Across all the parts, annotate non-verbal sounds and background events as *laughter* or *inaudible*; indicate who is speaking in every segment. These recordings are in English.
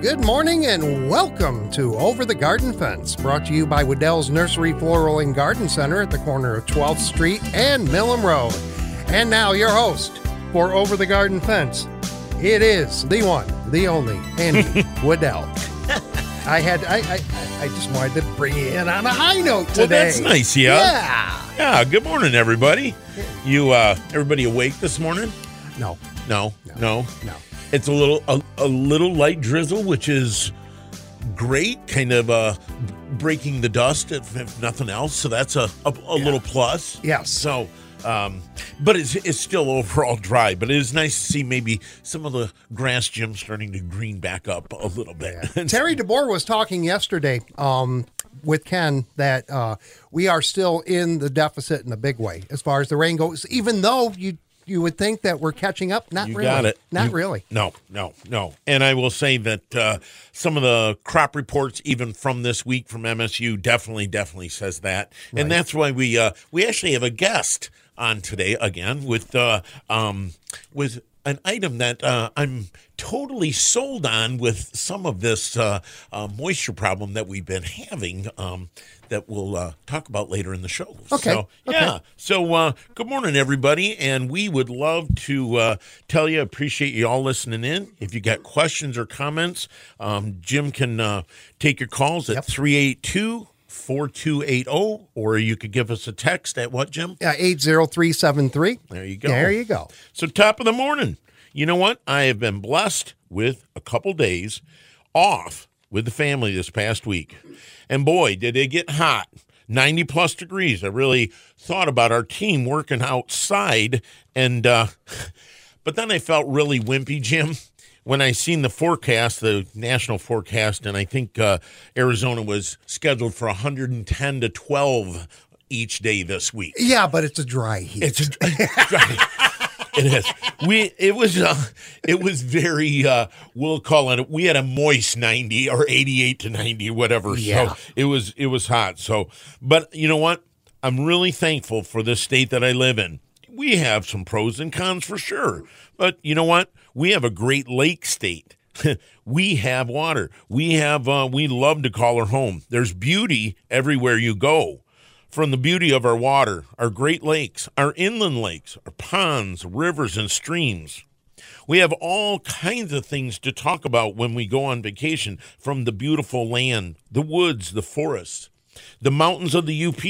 Speaker 1: Good morning and welcome to Over the Garden Fence, brought to you by Wedel's Nursery Floral and Garden Center at the corner of 12th Street and Milham Road. And now your host for Over the Garden Fence. It is the one, the only, Andy *laughs* Wedel. I had I, I I just wanted to bring you in on a high note today.
Speaker 2: Well, that's nice, yeah.
Speaker 1: Yeah.
Speaker 2: Yeah. Good morning, everybody. You, uh, everybody awake this morning?
Speaker 1: No,
Speaker 2: No, no.
Speaker 1: no.
Speaker 2: It's a little, a, a little light drizzle, which is great. Kind of uh, breaking the dust, if, if nothing else. So that's a, a, a little plus.
Speaker 1: Yes.
Speaker 2: So, um, but it's it's still *laughs* overall dry. But it is nice to see maybe some of the grass Jim starting to green back up a little bit.
Speaker 1: Terry *laughs* DeBoer was talking yesterday um, with Ken that uh, we are still in the deficit in a big way as far as the rain goes, even though you you would think that we're catching up. Not
Speaker 2: You
Speaker 1: really.
Speaker 2: got it.
Speaker 1: Not
Speaker 2: You-
Speaker 1: really.
Speaker 2: No, no, no. And I will say that uh, some of the crop reports, even from this week from MSU, definitely, definitely says that. And that's why we uh, we actually have a guest on today again with uh, um, with an item that uh, I'm totally sold on with some of this uh, uh, moisture problem that we've been having. Um, that we'll uh, talk about later in the show.
Speaker 1: Okay,
Speaker 2: So, yeah. So, uh, good morning, everybody. And we would love to uh, tell you, appreciate you all listening in. If you got questions or comments, um, Jim can uh, take your calls at 382 4280, or you could give us a text at what, Jim?
Speaker 1: Yeah, eight zero three seven three.
Speaker 2: There you go.
Speaker 1: There you go.
Speaker 2: So, top of the morning. You know what? I have been blessed with a couple days off with the family this past week. And boy, did it get hot. 90 plus degrees. I really thought about our team working outside. And, uh, *laughs* but then I felt really wimpy, Jim, when I seen the forecast, the national forecast, and I think uh, Arizona was scheduled for 110 to 12 each day this week.
Speaker 1: Yeah, but it's a dry heat.
Speaker 2: It's a, *laughs* it is. We it was uh, it was very uh, we'll call it. We had a moist ninety or eighty eight to ninety, whatever.
Speaker 1: Yeah.
Speaker 2: So it was it was hot. So, but you know what? I'm really thankful for the state that I live in. We have some pros and cons for sure, but you know what? We have a Great Lake state. *laughs* we have water. We have. Uh, we love to call her home. There's beauty everywhere you go from the beauty of our water, our Great Lakes, our inland lakes, our ponds, rivers, and streams. We have all kinds of things to talk about when we go on vacation from the beautiful land, the woods, the forests, the mountains of the UP,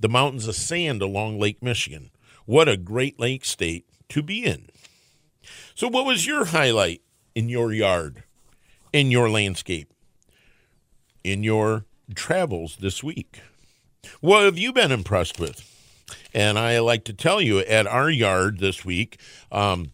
Speaker 2: the mountains of sand along Lake Michigan. What a great lake state to be in. So, what was your highlight in your yard, in your landscape, in your travels this week? What have you been impressed with? And I like to tell you at our yard this week, um,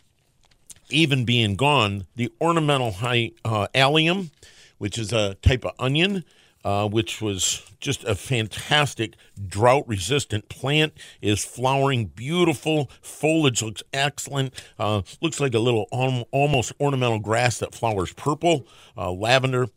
Speaker 2: even being gone, the ornamental high, uh, allium, which is a type of onion, uh, which was just a fantastic drought resistant plant, is flowering beautiful. Foliage looks excellent. Uh, looks like a little al- almost ornamental grass that flowers purple, uh, lavender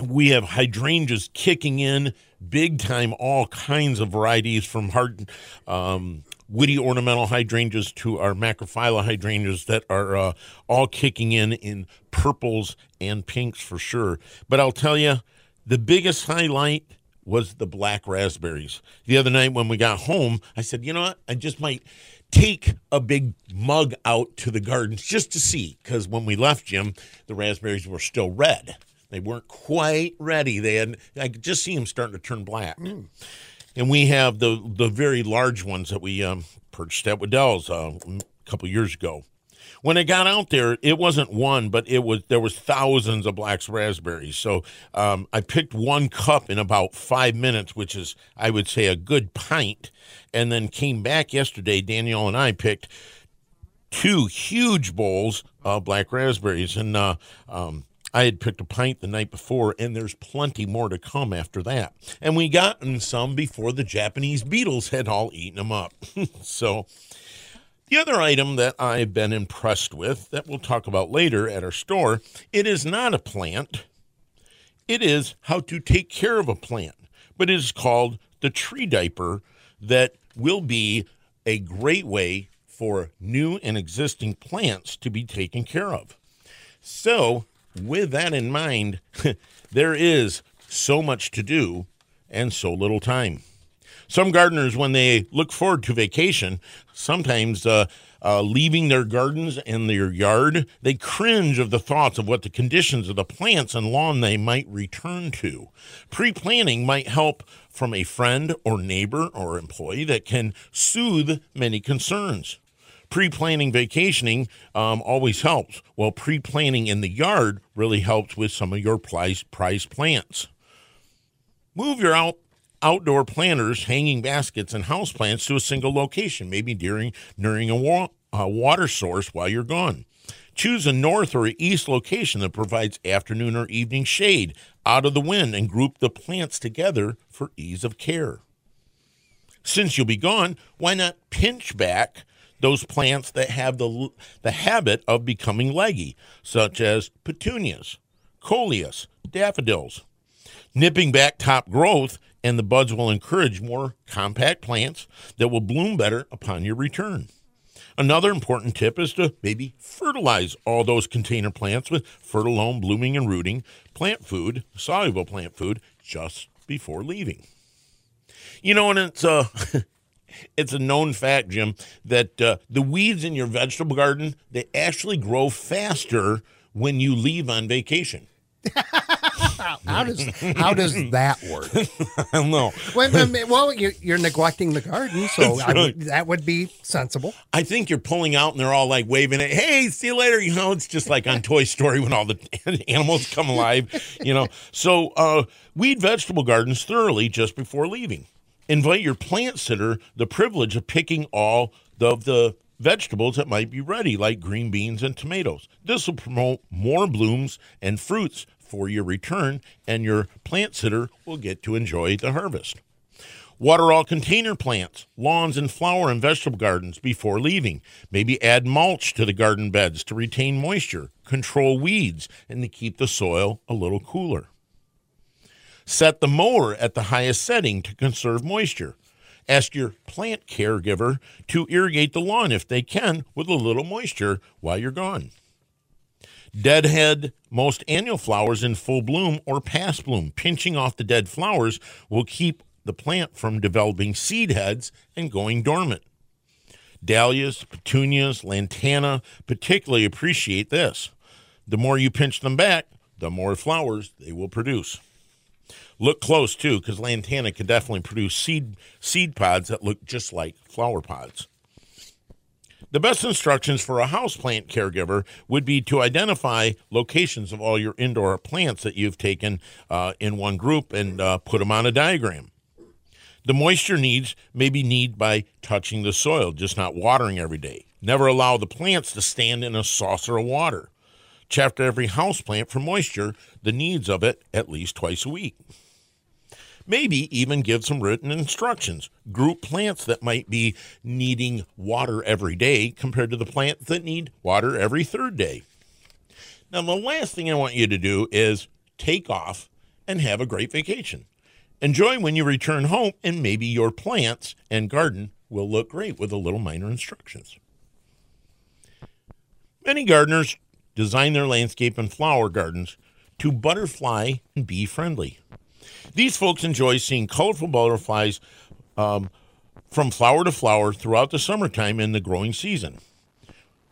Speaker 2: we have hydrangeas kicking in big time all kinds of varieties from hard um, woody ornamental hydrangeas to our macrophylla hydrangeas that are uh, all kicking in in purples and pinks for sure but i'll tell you the biggest highlight was the black raspberries the other night when we got home i said you know what i just might take a big mug out to the gardens just to see because when we left jim the raspberries were still red they weren't quite ready. They had I could just see them starting to turn black. And we have the the very large ones that we um, purchased at Wedel's uh, a couple years ago. When I got out there, it wasn't one, but it was there was thousands of black raspberries. So um, I picked one cup in about five minutes, which is I would say a good pint, and then came back yesterday. Danielle and I picked two huge bowls of black raspberries, and uh, um, I had picked a pint the night before, and there's plenty more to come after that. And we gotten some before the Japanese beetles had all eaten them up. *laughs* so. The other item that I've been impressed with that we'll talk about later at our store, it is not a plant. It is how to take care of a plant, but it is called the tree diaper that will be a great way for new and existing plants to be taken care of. So, with that in mind, *laughs* there is so much to do and so little time. Some gardeners, when they look forward to vacation, sometimes uh, uh, leaving their gardens and their yard, they cringe of the thoughts of what the conditions of the plants and lawn they might return to. Pre planning might help from a friend or neighbor or employee that can soothe many concerns. Pre planning vacationing um, always helps, while pre planning in the yard really helps with some of your prize, prize plants. Move your out outdoor planters, hanging baskets, and houseplants to a single location, maybe during nearing a, wa- a water source while you're gone. Choose a north or east location that provides afternoon or evening shade out of the wind and group the plants together for ease of care. Since you'll be gone, why not pinch back those plants that have the, the habit of becoming leggy, such as petunias, coleus, daffodils? Nipping back top growth and the buds will encourage more compact plants that will bloom better upon your return. Another important tip is to maybe fertilize all those container plants with Fertilome blooming and rooting plant food, soluble plant food, just before leaving. You know, and it's uh, a *laughs* it's a known fact, Jim, that uh, the weeds in your vegetable garden they actually grow faster when you leave on vacation. *laughs*
Speaker 1: how does how does *laughs* that work?
Speaker 2: I don't know.
Speaker 1: Well, well you're, you're neglecting the garden, so right. would, that would be sensible.
Speaker 2: I think you're pulling out, and they're all like waving it. Hey, see you later. You know, it's just like on Toy Story when all the *laughs* animals come alive. You know, so uh, weed vegetable gardens thoroughly just before leaving. Invite your plant sitter the privilege of picking all of the vegetables that might be ready, like green beans and tomatoes. This will promote more blooms and fruits for your return, and your plant sitter will get to enjoy the harvest. Water all container plants, lawns, and flower and vegetable gardens before leaving. Maybe add mulch to the garden beds to retain moisture, control weeds, and to keep the soil a little cooler. Set the mower at the highest setting to conserve moisture. Ask your plant caregiver to irrigate the lawn if they can with a little moisture while you're gone. Deadhead most annual flowers in full bloom or past bloom. Pinching off the dead flowers will keep the plant from developing seed heads and going dormant. Dahlias, petunias, lantana particularly appreciate this. The more you pinch them back, the more flowers they will produce. Look close too, because lantana can definitely produce seed seed pods that look just like flower pods. The best instructions for a houseplant caregiver would be to identify locations of all your indoor plants that you've taken uh, in one group and uh, put them on a diagram. The moisture needs may be need by touching the soil, just not watering every day. Never allow the plants to stand in a saucer of water. Check every houseplant for moisture, the needs of it at least twice a week. Maybe even give some written instructions. Group plants that might be needing water every day compared to the plants that need water every third day. Now, the last thing I want you to do is take off and have a great vacation. Enjoy when you return home, and maybe your plants and garden will look great with a little minor instructions. Many gardeners design their landscape and flower gardens to butterfly and bee friendly. These folks enjoy seeing colorful butterflies um, from flower to flower throughout the summertime and the growing season.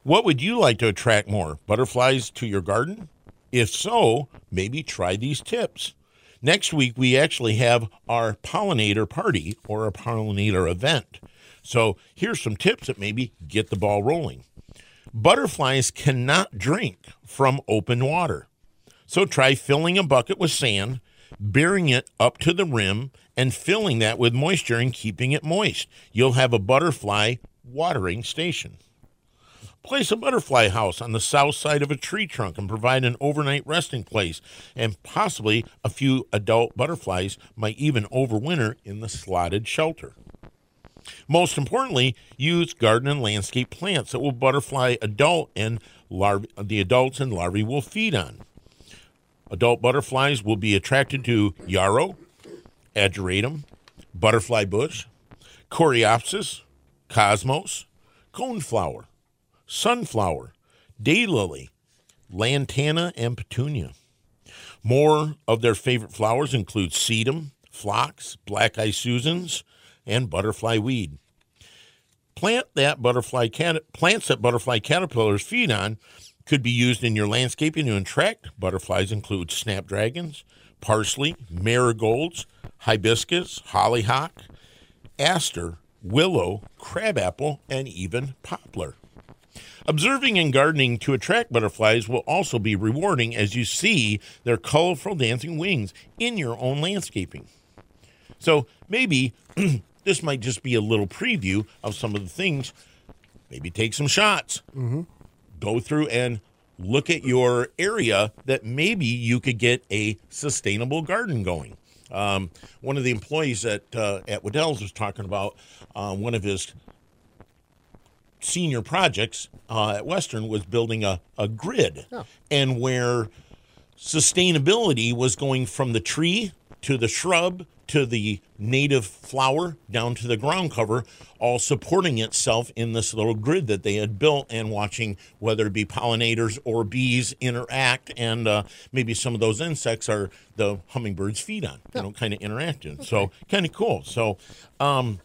Speaker 2: What would you like to attract more? Butterflies to your garden? If so, maybe try these tips. Next week, we actually have our pollinator party or a pollinator event. So, here's some tips that maybe get the ball rolling. Butterflies cannot drink from open water. So, try filling a bucket with sand bearing it up to the rim and filling that with moisture and keeping it moist. You'll have a butterfly watering station. Place a butterfly house on the south side of a tree trunk and provide an overnight resting place, and possibly a few adult butterflies might even overwinter in the slotted shelter. Most importantly, use garden and landscape plants that will butterfly adult and larvae, the adults and larvae will feed on. Adult butterflies will be attracted to yarrow, ageratum, butterfly bush, coreopsis, cosmos, coneflower, sunflower, daylily, lantana, and petunia. More of their favorite flowers include sedum, phlox, black eyed Susans, and butterfly weed. Plant that butterfly plants that butterfly caterpillars feed on could be used in your landscaping to attract butterflies include snapdragons, parsley, marigolds, hibiscus, hollyhock, aster, willow, crabapple, and even poplar. Observing and gardening to attract butterflies will also be rewarding as you see their colorful dancing wings in your own landscaping. So maybe *clears throat* this might just be a little preview of some of the things. Maybe take some shots. Mm-hmm. Go through and look at your area that maybe you could get a sustainable garden going. Um, one of the employees at uh, at Wedel's was talking about uh, one of his senior projects uh, at Western was building a, a grid, and where sustainability was going from the tree to the shrub to the native flower down to the ground cover, all supporting itself in this little grid that they had built and watching whether it be pollinators or bees interact. And uh, maybe some of those insects are the hummingbirds feed on, you know, kind of interacting. So kind of cool. So, um,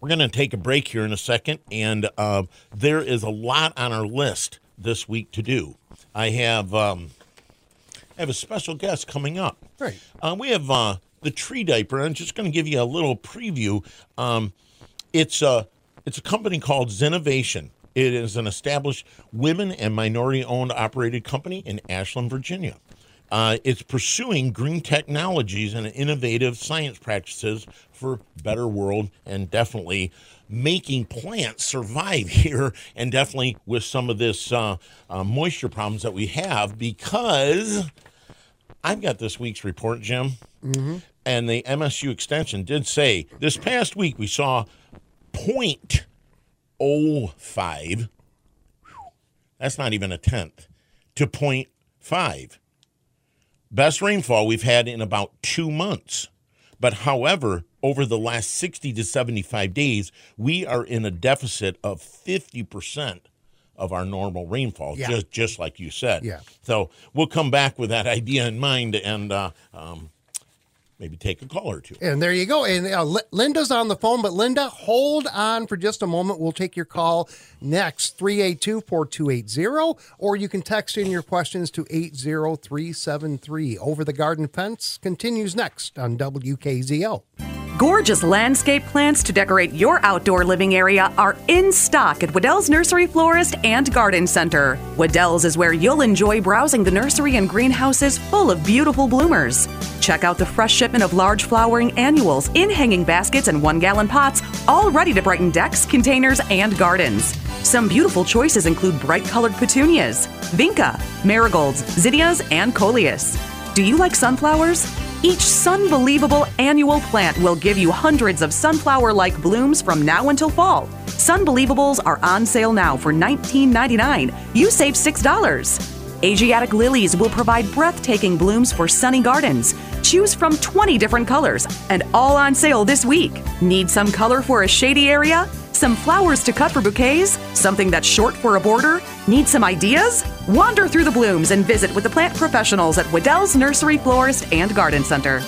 Speaker 2: we're going to take a break here in a second, and uh, there is a lot on our list this week to do. I have um, I have a special guest coming up.
Speaker 1: Right.
Speaker 2: Uh, we have uh, the tree diaper. I'm just going to give you a little preview. Um, it's a it's a company called Zenovation. It is an established women and minority owned operated company in Ashland, Virginia. Uh, it's pursuing green technologies and innovative science practices for better world and definitely making plants survive *laughs* here and definitely with some of this uh, uh, moisture problems that we have because I've got this week's report, Jim, and the MSU extension did say this past week we saw 0.05. That's not even a tenth to 0.5. Best rainfall we've had in about two months. But however, over the last 60 to 75 days, we are in a deficit of 50% of our normal rainfall,
Speaker 1: Yeah.
Speaker 2: just, just like you said.
Speaker 1: Yeah.
Speaker 2: So we'll come back with that *laughs* idea in mind and uh, um, maybe take a call or two.
Speaker 1: And there you go. And uh, Li- Linda's on the phone, but Linda, hold on for just a moment. We'll take your call next 382 4280, or you can text in your questions to 80373. Over the Garden Fence continues next on WKZO.
Speaker 3: Gorgeous landscape plants to decorate your outdoor living area are in stock at Wedel's Nursery Florist and Garden Center. Wedel's is where you'll enjoy browsing the nursery and greenhouses full of beautiful bloomers. Check out the fresh shipment of large flowering annuals in hanging baskets and one gallon pots, all ready to brighten decks, containers, and gardens. Some beautiful choices include bright colored petunias, vinca, marigolds, zinnias, and coleus. Do you like sunflowers? Each Sunbelievable annual plant will give you hundreds of sunflower like blooms from now until fall. Sunbelievables are on sale now for $19.99. You save $6. Asiatic lilies will provide breathtaking blooms for sunny gardens. Choose from 20 different colors and all on sale this week. Need some color for a shady area? Some flowers to cut for bouquets? Something that's short for a border? Need some ideas? Wander through the blooms and visit with the plant professionals at Wedel's Nursery Florist and Garden Center.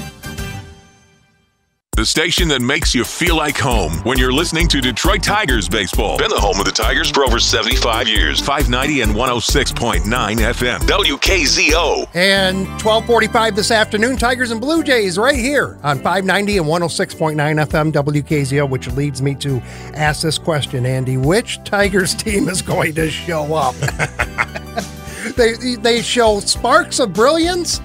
Speaker 4: The station that makes you feel like home when you're listening to Detroit Tigers baseball. Been the home of the Tigers for over 75 years. 590 and 106.9 FM. WKZO.
Speaker 1: And 1245 this afternoon, Tigers and Blue Jays right here on 590 and 106.9 FM WKZO, which leads me to ask this question, Andy. Which Tigers team is going to show up? *laughs* they, they show sparks of brilliance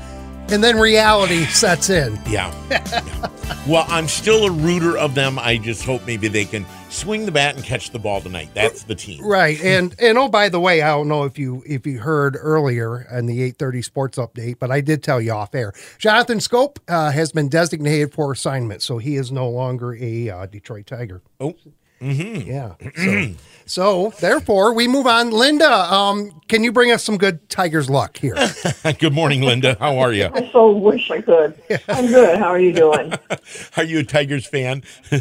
Speaker 1: and then reality sets in.
Speaker 2: Yeah. Yeah. Well, I'm still a rooter of them. I just hope maybe they can swing the bat and catch the ball tonight. That's the team.
Speaker 1: Right. And and oh by the way, I don't know if you if you heard earlier in the 830 sports update, but I did tell you off air. Jonathan Schoop uh, has been designated for assignment, so he is no longer a uh, Detroit Tiger.
Speaker 2: Oh,
Speaker 1: Yeah. *clears throat* So, so therefore, we move on. Linda, um, can you bring us some good Tigers luck here? *laughs*
Speaker 2: good morning, Linda. How are you?
Speaker 5: I so wish I could. I'm good. How are you doing? *laughs*
Speaker 2: Are you a Tigers fan? *laughs*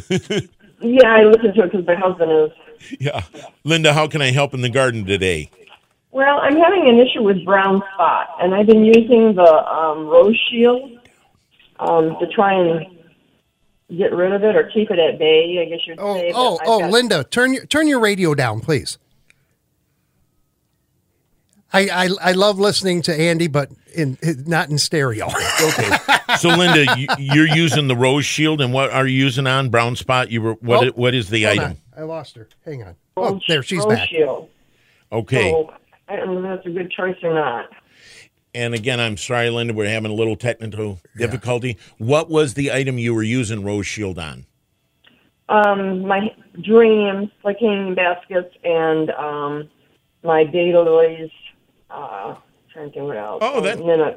Speaker 5: yeah, I listen to it because my husband is.
Speaker 2: yeah. Linda, how can I help in the garden today?
Speaker 5: Well, I'm having an issue with brown spot, and I've been using the um, Rose Shield um, to try and get rid of it or keep it at bay. I guess you'd
Speaker 1: Oh,
Speaker 5: say. but
Speaker 1: oh, oh,
Speaker 5: got-
Speaker 1: Linda, turn your turn your radio down, please. I, I I love listening to Andy, but in not in stereo. *laughs*
Speaker 2: Okay. so Linda, you, you're using the Rose Shield, and what are you using on brown spot? You were what?
Speaker 1: Oh,
Speaker 2: i- what is the item?
Speaker 1: on. I lost her. Hang on. Oh, there she's
Speaker 5: Rose
Speaker 1: back.
Speaker 5: Shield.
Speaker 2: Okay.
Speaker 5: So I don't know if that's a good choice or not.
Speaker 2: And again, I'm sorry, Linda, we're having a little technical difficulty. What was the item you were using Rose Shield on?
Speaker 5: Um, my geraniums, like hanging baskets, and um, my daylilies. Uh, trying to think what else.
Speaker 2: Oh,
Speaker 5: Um,
Speaker 2: that-
Speaker 5: and then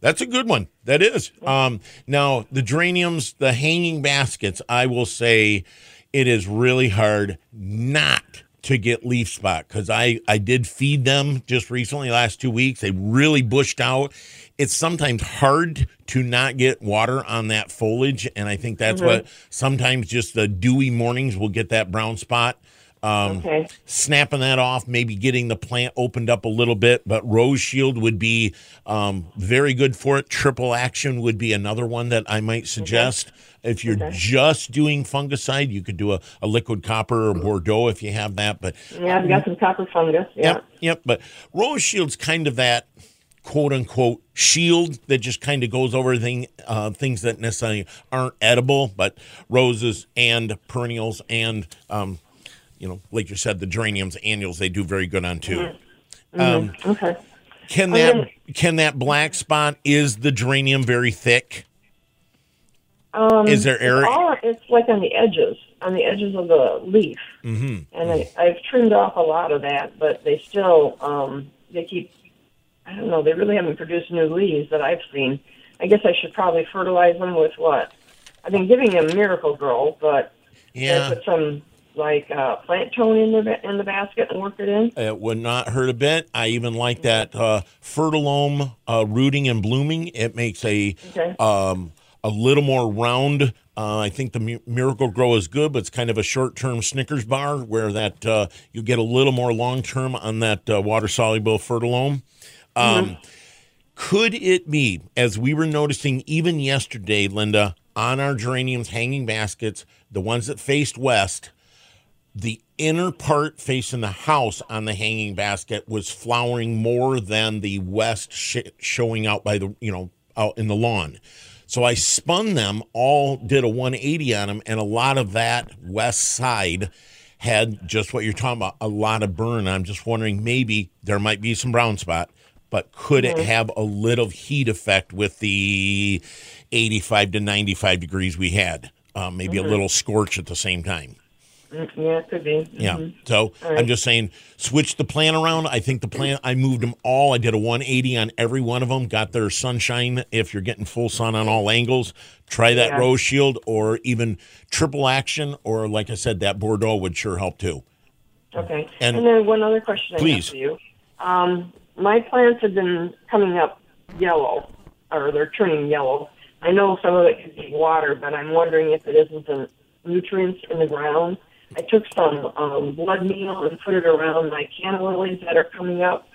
Speaker 2: That's a good one. That is. Um, now, the geraniums, the hanging baskets, I will say it is really hard not to get leaf spot because I, I did feed them just recently, last two weeks. They really bushed out. It's sometimes hard to not get water on that foliage. And I think that's what sometimes just the dewy mornings will get that brown spot. Um,
Speaker 5: Okay.
Speaker 2: snapping that off, maybe getting the plant opened up a little bit. But Rose Shield would be um, very good for it. Triple Action would be another one that I might suggest. If you're just doing fungicide, you could do a, a liquid copper or Bordeaux if you have that. But
Speaker 5: yeah, I've got some copper fungus. Yeah.
Speaker 2: Yep, yep. But Rose Shield's kind of that quote unquote shield that just kind of goes over thing, uh, things that necessarily aren't edible, but roses and perennials and, um, you know, like you said, the geraniums, annuals, they do very good on too. Um,
Speaker 5: Okay.
Speaker 2: can that can that black spot is the geranium very thick?
Speaker 5: Um,
Speaker 2: Is there
Speaker 5: it's
Speaker 2: area-
Speaker 5: all- It's like on the edges, on the edges of the leaf. Mm-hmm. And I, I've trimmed off a lot of that, but they still, um, they keep. I don't know. They really haven't produced new leaves that I've seen. I guess I should probably fertilize them with what? I've been giving them Miracle-Gro, but
Speaker 2: Yeah.
Speaker 5: Put some like uh, plant tone in the in the basket and work it in.
Speaker 2: It would not hurt a bit. I even like that uh, Fertilome uh, rooting and blooming. It makes a
Speaker 5: Okay.
Speaker 2: um, a little more round. Uh, I think the Mi- Miracle-Gro is good, but it's kind of a short term Snickers bar where that uh, you get a little more long term on that uh, water soluble Fertilome. Um, Could it be, as we were noticing even yesterday, Linda, on our geraniums hanging baskets, the ones that faced west, the inner part facing the house on the hanging basket was flowering more than the west sh- showing out by the you know out in the lawn so i spun them all did a 180 on them and a lot of that west side had just what you're talking about a lot of burn i'm just wondering maybe there might be some brown spot but could it have a little heat effect with the 85 to 95 degrees we had? Um, maybe a little scorch at the same time
Speaker 5: Yeah, it could be.
Speaker 2: yeah.
Speaker 5: Mhm.
Speaker 2: So I'm just saying, switch the plan around. I think the plan, I moved them all. I did a 180 on every one of them, got their sunshine. If you're getting full sun on all angles, try that
Speaker 5: Yeah.
Speaker 2: rose shield or even triple action, or like I said, that Bordeaux would sure help too.
Speaker 5: Okay.
Speaker 2: And-
Speaker 5: And, then one other question I
Speaker 2: Please.
Speaker 5: have for you. Um, my plants have been coming up yellow, or they're turning yellow. I know some of it could be water, but I'm wondering if it isn't the nutrients in the ground. I took some um, blood meal and put it around my canna lilies that are coming up,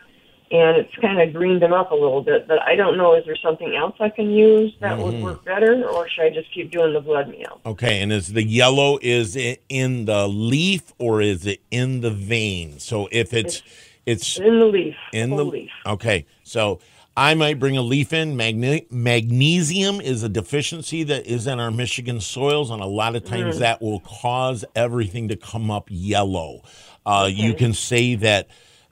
Speaker 5: and it's kind of greened them up a little bit. But I don't know, is there something else I can use that would
Speaker 2: Mm-hmm.
Speaker 5: work better, or should I just keep doing the blood meal?
Speaker 2: Okay. And is the yellow, is it in the leaf or is it in the vein? So if it's, it's,
Speaker 5: In the leaf.
Speaker 2: in the
Speaker 5: leaf.
Speaker 2: okay so i might bring a leaf in Magne- magnesium is a deficiency that is in our michigan soils and a lot of times that will cause everything to come up yellow uh, you can say that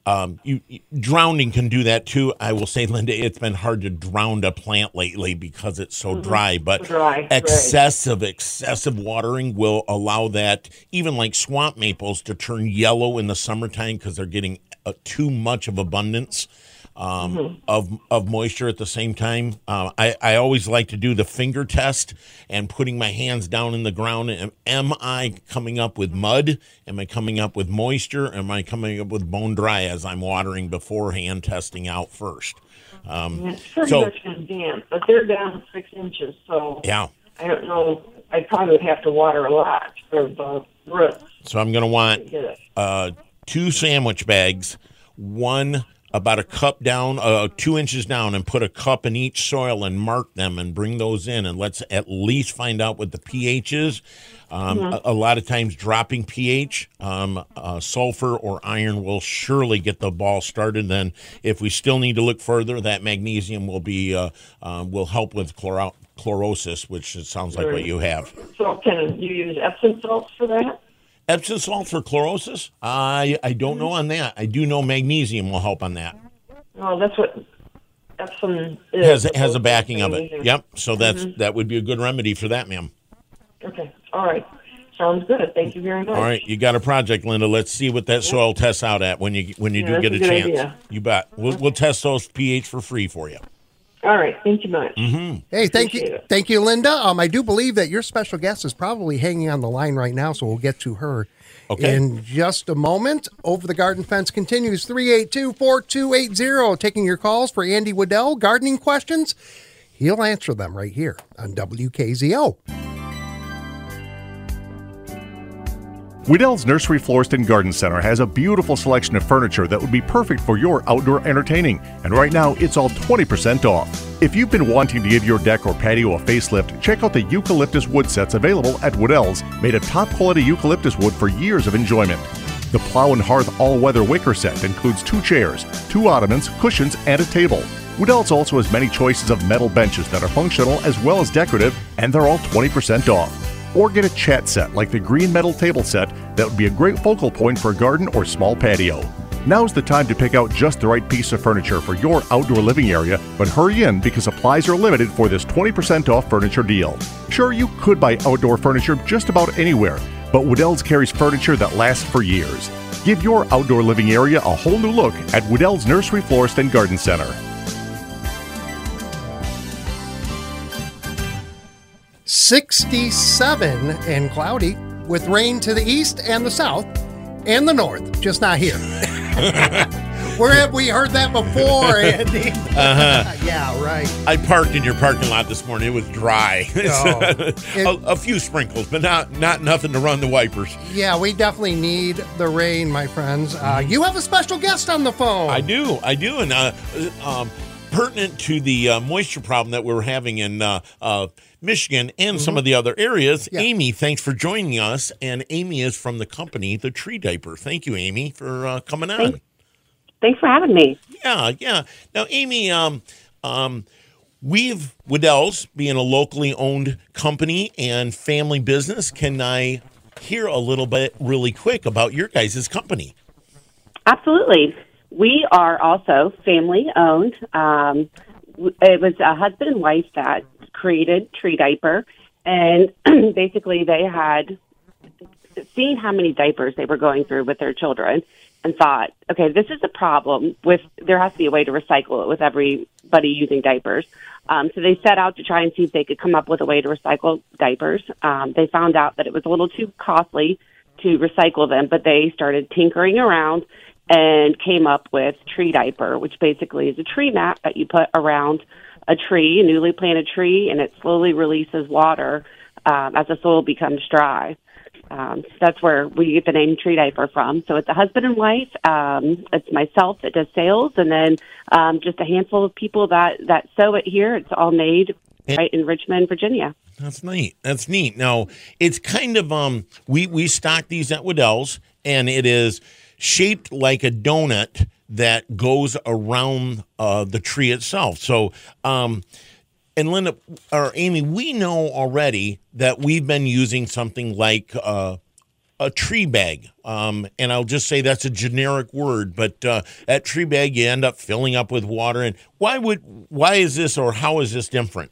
Speaker 2: um, you, you- drowning can do that too. I will say, Linda, it's been hard to drown a plant lately because it's so dry. But
Speaker 5: Dry, right.
Speaker 2: excessive, excessive watering will allow that, even like swamp maples, to turn yellow in the summertime because they're getting uh, too much of abundance um, of of moisture at the same time. Uh, I I always like to do the finger test and putting my hands down in the ground. Am, am I coming up with mud? Am I coming up with moisture? Am I coming up with bone dry as I'm watering beforehand, testing out first? Um,
Speaker 5: It's pretty
Speaker 2: So-
Speaker 5: much damp, but they're down six inches, so
Speaker 2: yeah.
Speaker 5: I don't know. I probably would have to water a lot for the roots
Speaker 2: So I'm going to want
Speaker 5: to get it.
Speaker 2: uh, two sandwich bags one about a cup down, uh, two inches down, and put a cup in each soil and mark them and bring those in, and let's at least find out what the pH is. Um,
Speaker 5: Mm-hmm.
Speaker 2: a, a lot of times, dropping pH, um, uh, sulfur or iron will surely get the ball started. Then, if we still need to look further, that magnesium will be uh, um, will help with chloro- chlorosis, which it sounds like what you have.
Speaker 5: So can you use Epsom salts for that?
Speaker 2: Epsom salt for chlorosis? I I don't know on that. I do know magnesium will help on that.
Speaker 5: Well, that's what Epsom is.
Speaker 2: has has a backing of it. Yep. So that's mm-hmm. that would be a good remedy for that, ma'am.
Speaker 5: Okay. All right. Sounds good. Thank you very much.
Speaker 2: All right, you got a project, Linda. Let's see what that soil tests out at when you when you
Speaker 5: Yeah,
Speaker 2: do get a,
Speaker 5: a
Speaker 2: chance.
Speaker 5: idea.
Speaker 2: You bet. We'll we'll test those pH for free for you.
Speaker 5: All right. Thank you much.
Speaker 2: Mm-hmm.
Speaker 1: Hey, thank you,
Speaker 5: it.
Speaker 1: thank you, Linda. Um, I do believe that your special guest is probably hanging on the line right now, so we'll get to her
Speaker 2: Okay.
Speaker 1: in just a moment. Over the garden fence continues 382-4280, taking your calls for Andy Wedel gardening questions. He'll answer them right here on WKZO.
Speaker 6: Wedel's Nursery Florist and Garden Center has a beautiful selection of furniture that would be perfect for your outdoor entertaining, and right now it's all 20% off. If you've been wanting to give your deck or patio a facelift, check out the eucalyptus wood sets available at Wedel's, made of top quality eucalyptus wood for years of enjoyment. The Plow and Hearth all weather wicker set includes two chairs, two ottomans, cushions, and a table. Wedel's also has many choices of metal benches that are functional as well as decorative, and they're all 20% off. Or get a chat set like the green metal table set that would be a great focal point for a garden or small patio. Now's the time to pick out just the right piece of furniture for your outdoor living area, but hurry in because supplies are limited for this 20% off furniture deal. Sure, you could buy outdoor furniture just about anywhere, but Wedel's carries furniture that lasts for years. Give your outdoor living area a whole new look at Wedel's Nursery Florist and Garden Center.
Speaker 1: 67 and cloudy with rain to the east and the south and the north, just not here. *laughs* Where have we heard that before, *laughs* Andy?
Speaker 2: Uh-huh.
Speaker 1: yeah, right.
Speaker 2: I parked in your parking lot this morning. It was dry. *laughs*
Speaker 1: Oh.
Speaker 2: a, a few sprinkles, but not not nothing to run the wipers.
Speaker 1: Yeah, we definitely need the rain, my friends. Uh, you have a special guest on the phone.
Speaker 2: I do, I do, and uh, um, pertinent to the uh, moisture problem that we're having in uh, uh, Michigan and some of the other areas.
Speaker 1: Yeah.
Speaker 2: Amy, thanks for joining us. And Amy is from the company, the Tree Diaper. Thank you, Amy, for uh, coming on.
Speaker 7: Thank- Thanks for having me.
Speaker 2: Yeah, yeah. Now, Amy, um, um, we've Wedel's being a locally owned company and family business. Can I hear a little bit really quick about your guys' company?
Speaker 7: Absolutely. We are also family owned. Um, it was a husband and wife that created Tree Diaper, and *clears throat* basically they had seen how many diapers they were going through with their children and thought, okay, this is a problem with there has to be a way to recycle it with everybody using diapers. Um, so they set out to try and see if they could come up with a way to recycle diapers. Um, they found out that it was a little too costly to recycle them, but they started tinkering around and came up with tree diaper, which basically is a tree mat that you put around a tree, a newly planted tree, and it slowly releases water um, as the soil becomes dry. Um, so that's where we get the name Tree Diaper from. So it's a husband and wife. Um, it's myself that does sales, and then um, just a handful of people that that sew it here. It's all made right in Richmond, Virginia.
Speaker 2: That's neat. That's neat. Now it's kind of um we we stock these at Wedel's and it is shaped like a donut that goes around uh, the tree itself. So um and Linda or Amy, we know already that we've been using something like uh, a tree bag. Um, and I'll just say that's a generic word, but uh, at tree bag you end up filling up with water. And why would why is this or how is this different?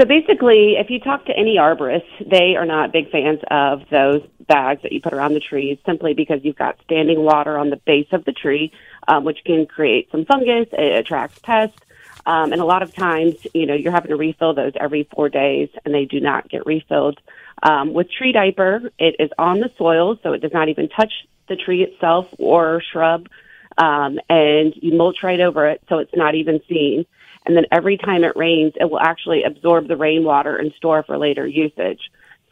Speaker 7: So basically, if you talk to any arborist, they are not big fans of those bags that you put around the trees simply because you've got standing water on the base of the tree, um, which can create some fungus. It attracts pests. Um, and a lot of times, you know, you're having to refill those every four days, and they do not get refilled. Um, with tree diaper, it is on the soil, so it does not even touch the tree itself or shrub, um, and you mulch right over it, so it's not even seen. And then every time it rains, it will actually absorb the rainwater and store for later usage.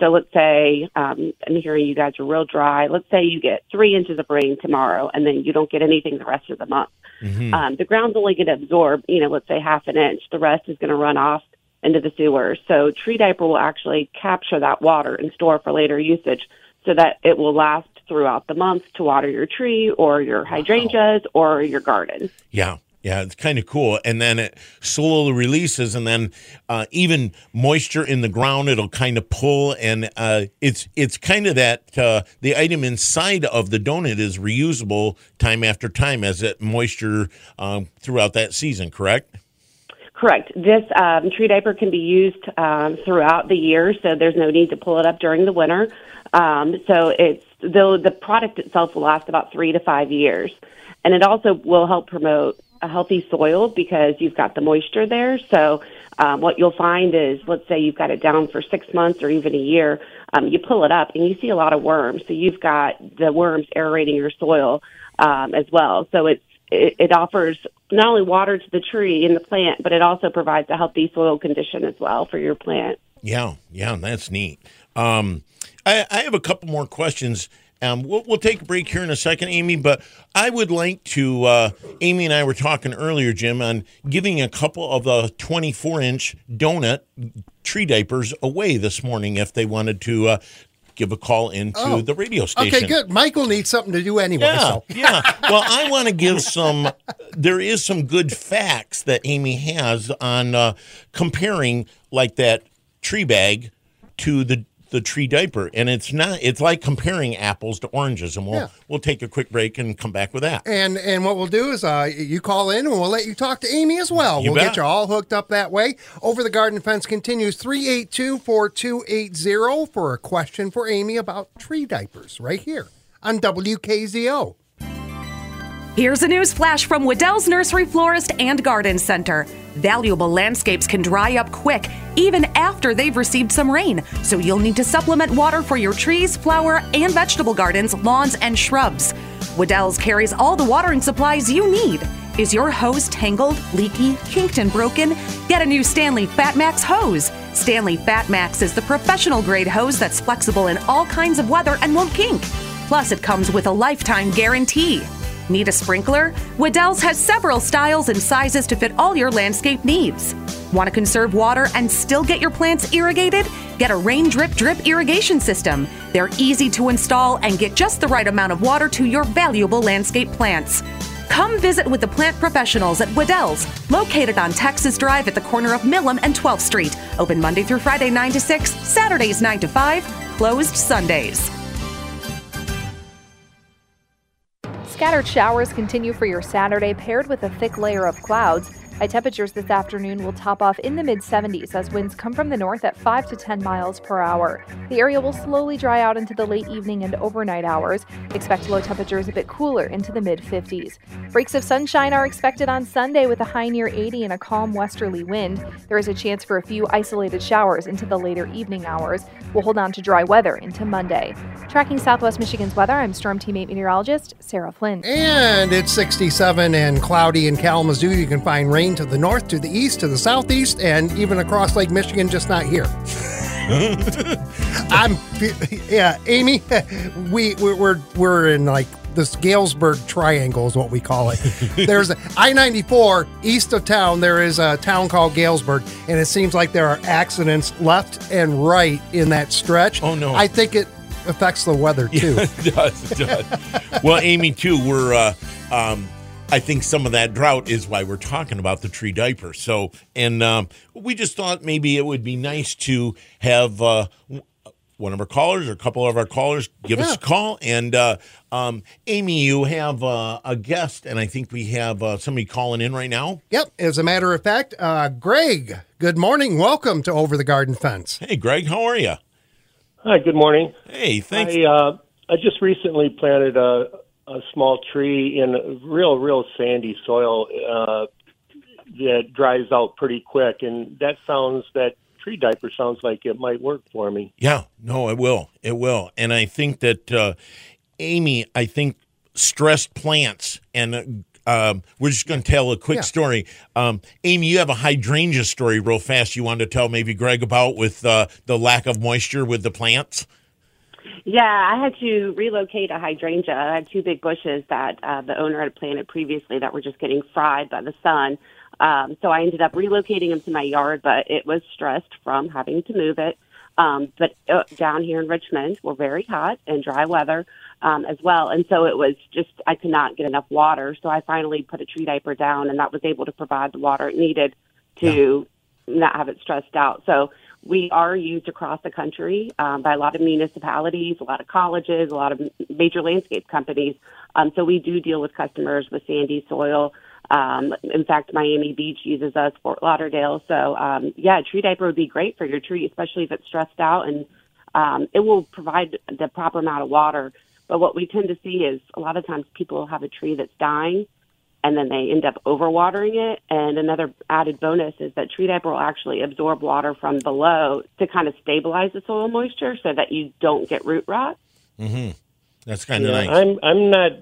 Speaker 7: So let's say um, I'm hearing you guys are real dry. Let's say you get three inches of rain tomorrow, and then you don't get anything the rest of the month.
Speaker 2: Mm-hmm.
Speaker 7: Um, the ground's only going to absorb, you know, let's say half an inch. The rest is going to run off into the sewers. So tree diaper will actually capture that water and store for later usage, so that it will last throughout the month to water your tree or your hydrangeas or your garden.
Speaker 2: Yeah. Yeah, it's kind of cool. And then it slowly releases, and then uh, even moisture in the ground, it'll kind of pull. And uh, it's it's kind of that uh, the item inside of the donut is reusable time after time as it moisture um, throughout that season. Correct?
Speaker 7: Correct. This um, tree diaper can be used um, throughout the year, so there's no need to pull it up during the winter. Um, so it's though the product itself will last about three to five years, and it also will help promote a healthy soil because you've got the moisture there. So um, what you'll find is, let's say you've got it down for six months or even a year, um, you pull it up and you see a lot of worms. So you've got the worms aerating your soil um, as well. So it's it, it offers not only water to the tree and the plant, but it also provides a healthy soil condition as well for your plant.
Speaker 2: Yeah, yeah, that's neat. Um, I, I have a couple more questions. Um, we'll, we'll take a break here in a second, Amy, but I would like to. Uh, Amy and I were talking earlier, Jim, on giving a couple of the 24 inch donut tree diapers away this morning if they wanted to uh, give a call into
Speaker 1: Oh.
Speaker 2: the radio station.
Speaker 1: Okay, good. Michael needs something to do anyway.
Speaker 2: Yeah,
Speaker 1: So.
Speaker 2: yeah. *laughs* Well, I want to give some. There is some good facts that Amy has on uh, comparing like that tree bag to the the tree diaper, and it's not. It's like comparing apples to oranges, and we'll
Speaker 1: Yeah.
Speaker 2: we'll take a quick break and come back with that.
Speaker 1: And and what we'll do is uh, you call in and we'll let you talk to Amy as well.
Speaker 2: You
Speaker 1: we'll
Speaker 2: bet.
Speaker 1: get you all hooked up that way. Over the Garden Fence continues 382-4280 for a question for Amy about tree diapers right here on WKZO.
Speaker 3: Here's a news flash from Wedel's Nursery Florist and Garden Center. Valuable landscapes can dry up quick, even after they've received some rain, so you'll need to supplement water for your trees, flower, and vegetable gardens, lawns, and shrubs. Wedel's carries all the watering supplies you need. Is your hose tangled, leaky, kinked, and broken? Get a new Stanley Fatmax hose. Stanley Fatmax is the professional grade hose that's flexible in all kinds of weather and won't kink. Plus, it comes with a lifetime guarantee. Need a sprinkler? Wedel's has several styles and sizes to fit all your landscape needs. Want to conserve water and still get your plants irrigated? Get a rain drip drip irrigation system. They're easy to install and get just the right amount of water to your valuable landscape plants. Come visit with the plant professionals at Wedel's, located on Texas Drive at the corner of Milham and 12th Street. Open Monday through Friday 9 to 6, Saturdays 9 to 5, closed Sundays.
Speaker 8: Scattered showers continue for your Saturday, paired with a thick layer of clouds. High temperatures this afternoon will top off in the mid 70s as winds come from the north at 5 to 10 miles per hour. The area will slowly dry out into the late evening and overnight hours. Expect low temperatures a bit cooler into the mid 50s. Breaks of sunshine are expected on Sunday with a high near 80 and a calm westerly wind. There is a chance for a few isolated showers into the later evening hours. We'll hold on to dry weather into Monday. Tracking Southwest Michigan's weather, I'm Storm Teammate Meteorologist Sarah Flynn.
Speaker 1: And it's 67 and cloudy in Kalamazoo. You can find rain to the north, to the east, to the southeast, and even across Lake Michigan, just not here. *laughs* I'm, yeah, Amy, *laughs* we we're we're, we're in like this Galesburg Triangle is what we call it. *laughs* There's I ninety four east of town. There is a town called Galesburg, and it seems like there are accidents left and right in that stretch.
Speaker 2: Oh, no.
Speaker 1: I think it affects the weather too.
Speaker 2: it does. It does. well, Amy, too, we're. Uh, um, I think some of that drought is why we're talking about the tree diaper. So, and um, we just thought maybe it would be nice to have uh, one of our callers or a couple of our callers give us a call. And uh, um, Amy, you have uh, a guest, and I think we have uh, somebody calling in right now.
Speaker 1: Yep. As a matter of fact, uh, Greg, good morning. Welcome to Over the Garden Fence.
Speaker 2: Hey, Greg, how are you?
Speaker 9: Hi, good morning.
Speaker 2: Hey, thanks.
Speaker 9: I uh, I just recently planted a a small tree in real real sandy soil uh, that dries out pretty quick, and that sounds that tree diaper sounds like it might work for me.
Speaker 2: Yeah, no, it will. It will. And I think that, uh, Amy, I think stressed plants and uh, um, we're just going to tell a quick
Speaker 1: Yeah.
Speaker 2: story. Um, Amy, you have a hydrangea story real fast. You wanted to tell maybe Greg about with uh, the lack of moisture with the plants.
Speaker 7: Yeah, I had to relocate a hydrangea. I had two big bushes that uh, the owner had planted previously that were just getting fried by the sun. Um, so I ended up relocating them to my yard, but it was stressed from having to move it. Um, but uh, down here in Richmond, we're very hot and dry weather um, as well, and so it was just I could not get enough water. So I finally put a tree diaper down, and that was able to provide the water it needed to not have it stressed out. So we are used across the country um, by a lot of municipalities, a lot of colleges, a lot of major landscape companies. Um, so we do deal with customers with sandy soil. Um, in fact, Miami Beach uses us, Fort Lauderdale. So um, yeah, tree diaper would be great for your tree, especially if it's stressed out, and um, it will provide the proper amount of water. But what we tend to see is a lot of times people have a tree that's dying and then they end up overwatering it. And another added bonus is that tree diaper will actually absorb water from below to kind of stabilize the soil moisture so that you don't get root rot.
Speaker 2: Mm-hmm. That's kind of
Speaker 9: Yeah,
Speaker 2: nice.
Speaker 9: I'm I'm not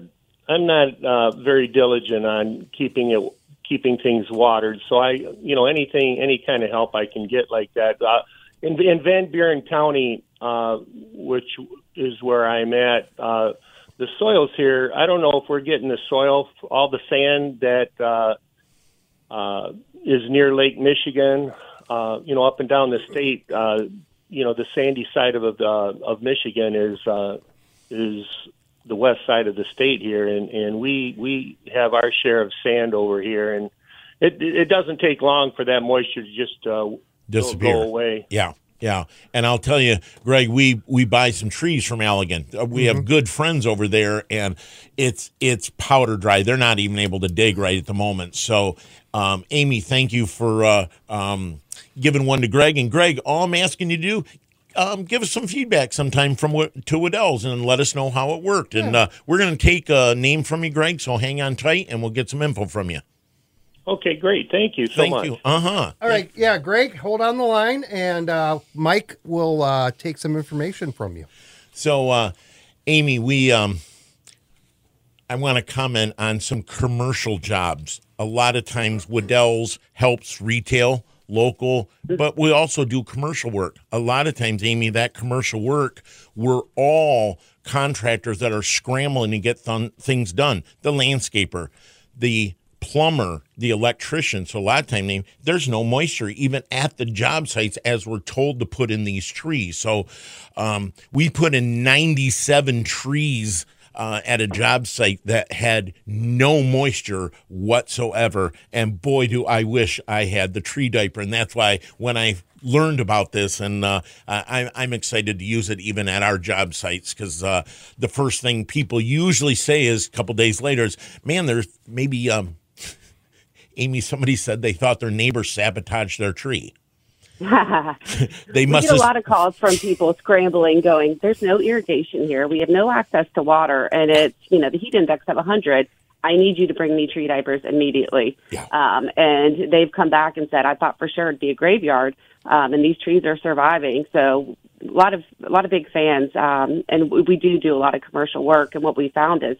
Speaker 9: I'm not uh, very diligent on keeping it keeping things watered. So I you know anything any kind of help I can get like that. Uh, in, in Van Buren County, uh, which is where I'm at, uh, the soils here. I don't know if we're getting the soil, all the sand that uh, uh, is near Lake Michigan. Uh, you know, up and down the state. Uh, you know, the sandy side of of, uh, of Michigan is uh, is the west side of the state here, and and we we have our share of sand over here, and it it doesn't take long for that moisture to just uh,
Speaker 2: Disappear.
Speaker 9: go away.
Speaker 2: Yeah, yeah. And I'll tell you, Greg, we we buy some trees from Allegan. Uh, We have good friends over there, and it's it's powder dry. They're not even able to dig right at the moment. So, um, Amy, thank you for uh, um, giving one to Greg. And Greg, all I'm asking you to do. Um, give us some feedback sometime from to Wedel's and let us know how it worked. And uh, we're going to take a name from you, Greg. So hang on tight, and we'll get some info from you.
Speaker 9: Okay, great. Thank you so
Speaker 2: Thank
Speaker 9: much.
Speaker 2: you. Uh huh.
Speaker 1: All right, yeah, Greg, hold on the line, and uh, Mike will uh, take some information from you.
Speaker 2: So, uh, Amy, we um, I want to comment on some commercial jobs. A lot of times, Wedel's helps retail, local, but we also do commercial work. A lot of times, Amy, that commercial work, we're all contractors that are scrambling to get th- things done. The landscaper, the plumber, the electrician. So a lot of time, there's no moisture even at the job sites as we're told to put in these trees. So um, we put in 97 trees uh, at a job site that had no moisture whatsoever. And boy, do I wish I had the tree diaper. And that's why when I learned about this, and uh, I, I'm excited to use it even at our job sites because uh, the first thing people usually say is a couple days later is, man, there's maybe, um, Amy, somebody said they thought their neighbor sabotaged their tree. *laughs* They
Speaker 7: we
Speaker 2: must
Speaker 7: get a lot of calls from people scrambling, going, "There's no irrigation here. We have no access to water, and it's you know the heat index of 100. I need you to bring me tree diapers immediately."
Speaker 2: Yeah.
Speaker 7: Um, and they've come back and said, "I thought for sure it'd be a graveyard, um, and these trees are surviving." So a lot of a lot of big fans, um, and we, we do do a lot of commercial work. And what we found is,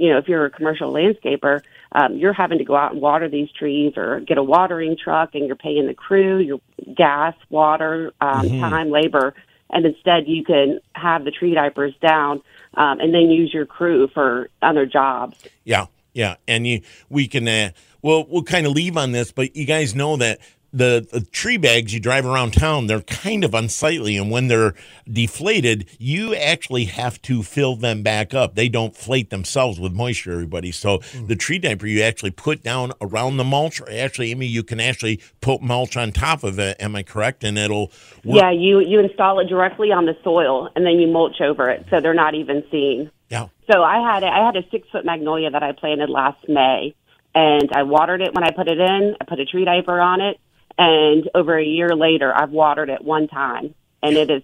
Speaker 7: you know, if you're a commercial landscaper, um, you're having to go out and water these trees or get a watering truck, and you're paying the crew, your gas, water, um, time, labor, and instead you can have the tree diapers down um, and then use your crew for other jobs.
Speaker 2: Yeah, yeah, and you we can uh, well we'll kind of leave on this, but you guys know that the, the tree bags you drive around town they're kind of unsightly, and when they're deflated, you actually have to fill them back up. They don't flate themselves with moisture, everybody. So hmm. the tree diaper you actually put down around the mulch, or actually, Amy, you can actually put mulch on top of it. Am I correct? And it'll work.
Speaker 7: Yeah, you you install it directly on the soil and then you mulch over it, so they're not even seen.
Speaker 2: Yeah.
Speaker 7: So I had a, I had a six foot magnolia that I planted last May, and I watered it when I put it in. I put a tree diaper on it, and over a year later, I've watered it one time, and it is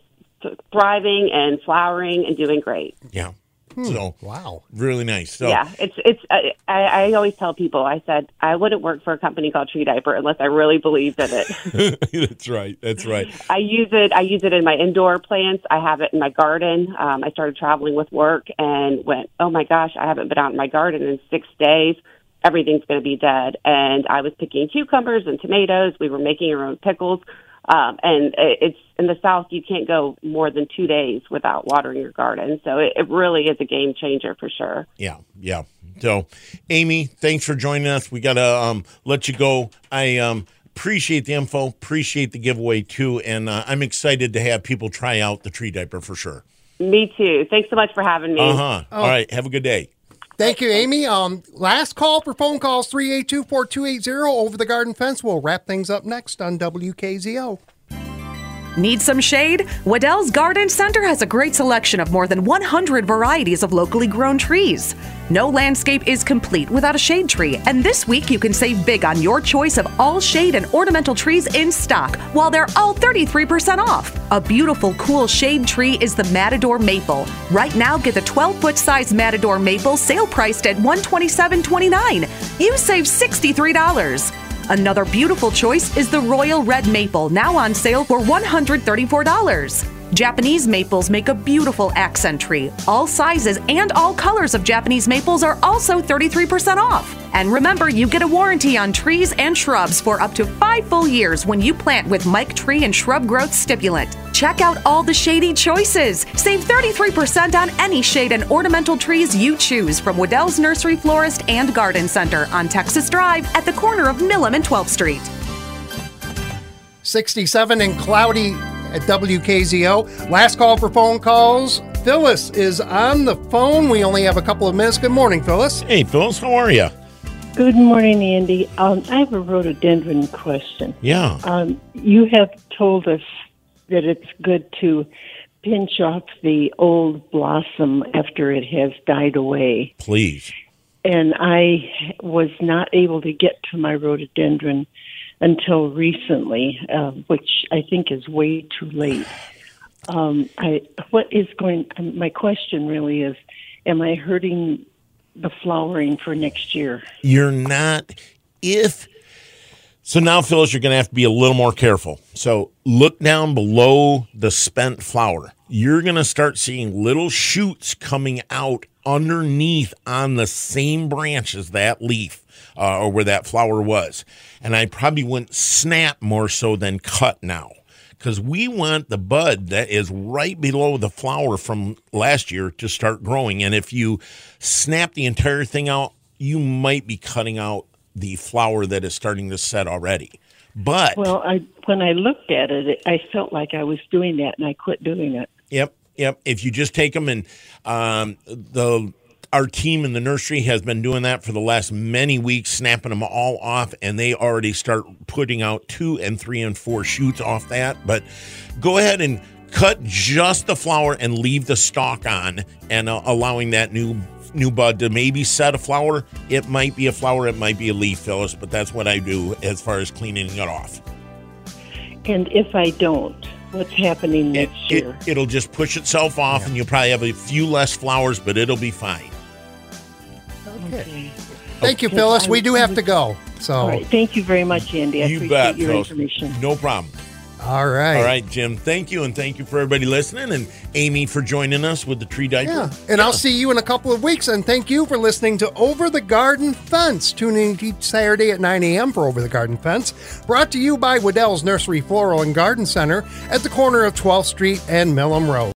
Speaker 7: thriving and flowering and doing great.
Speaker 2: Yeah. So
Speaker 1: Wow.
Speaker 2: really nice. So
Speaker 7: yeah, it's it's. I, I I always tell people, I said I wouldn't work for a company called Tree Diaper unless I really believed in it. *laughs*
Speaker 2: that's right. That's right.
Speaker 7: I use it. I use it in my indoor plants. I have it in my garden. Um, I started traveling with work and went, oh my gosh, I haven't been out in my garden in six days. Everything's going to be dead. And I was picking cucumbers and tomatoes. We were making our own pickles. Um, and it's in the South, you can't go more than two days without watering your garden. So it, it really is a game changer for sure.
Speaker 2: Yeah, yeah. So, Amy, thanks for joining us. We gotta um, let you go. I um, appreciate the info, appreciate the giveaway too, and uh, I'm excited to have people try out the tree diaper for sure.
Speaker 7: Me too. Thanks so much for having me.
Speaker 2: Uh huh. All right. Have a good day.
Speaker 1: Thank you, Amy. Um, last call for phone calls 382 4280 over the garden fence. We'll wrap things up next on WKZO.
Speaker 3: Need some shade? Wedel's Garden Center has a great selection of more than 100 varieties of locally grown trees. No landscape is complete without a shade tree, and this week you can save big on your choice of all shade and ornamental trees in stock while they're all 33% off. A beautiful, cool shade tree is the Matador Maple. Right now, get the 12 foot size Matador Maple sale priced at $127.29. You save $63. Another beautiful choice is the Royal Red Maple, now on sale for $134. Japanese maples make a beautiful accent tree. All sizes and all colors of Japanese maples are also 33% off. And remember, you get a warranty on trees and shrubs for up to five full years when you plant with Myke Tree and Shrub Growth Stimulant. Check out all the shady choices. Save 33% on any shade and ornamental trees you choose from Wedel's Nursery Florist and Garden Center on Texas Drive at the corner of Milham and 12th Street.
Speaker 1: 67 and cloudy at WKZO. Last call for phone calls. Phyllis is on the phone. We only have a couple of minutes. Good morning, Phyllis.
Speaker 2: Hey, Phyllis, how are you?
Speaker 10: Good morning, Andy. Um, I have a rhododendron question.
Speaker 2: Yeah.
Speaker 10: Um, you have told us that it's good to pinch off the old blossom after it has died away.
Speaker 2: Please.
Speaker 10: And I was not able to get to my rhododendron until recently, uh, which I think is way too late. Um, I what is going? um, My question really is: Am I hurting the flowering for next year?
Speaker 2: You're not. If so, now Phyllis, you're going to have to be a little more careful. So look down below the spent flower. You're going to start seeing little shoots coming out underneath on the same branch as that leaf uh, or where that flower was. And I probably wouldn't snap more so than cut now because we want the bud that is right below the flower from last year to start growing. And if you snap the entire thing out, you might be cutting out the flower that is starting to set already. But
Speaker 10: Well, I when I looked at it, I felt like I was doing that, and I quit doing it.
Speaker 2: Yep, yep. If you just take them and um, the our team in the nursery has been doing that for the last many weeks, snapping them all off, and they already start putting out two and three and four shoots off that. But go ahead and cut just the flower and leave the stalk on, and uh, allowing that new new bud to maybe set a flower. It might be a flower, it might be a leaf, Phyllis, but that's what I do as far as cleaning it off.
Speaker 10: And if I don't, what's happening
Speaker 2: It,
Speaker 10: next year?
Speaker 2: it, it'll just push itself off, and you'll probably have a few less flowers, but it'll be fine.
Speaker 10: Okay.
Speaker 1: Thank you, Phyllis. We do have to go. So,
Speaker 10: All right. Thank you very much, Andy. I
Speaker 2: you
Speaker 10: appreciate
Speaker 2: bet,
Speaker 10: your
Speaker 2: Phyllis.
Speaker 10: information.
Speaker 2: No problem.
Speaker 1: all right.
Speaker 2: All right, Jim. Thank you, and thank you for everybody listening, and Amy for joining us with the tree diaper.
Speaker 1: Yeah. And I'll see you in a couple of weeks. And thank you for listening to Over the Garden Fence. Tune in each Saturday at 9 a.m. for Over the Garden Fence. Brought to you by Wedel's Nursery Floral and Garden Center at the corner of 12th Street and Milham Road.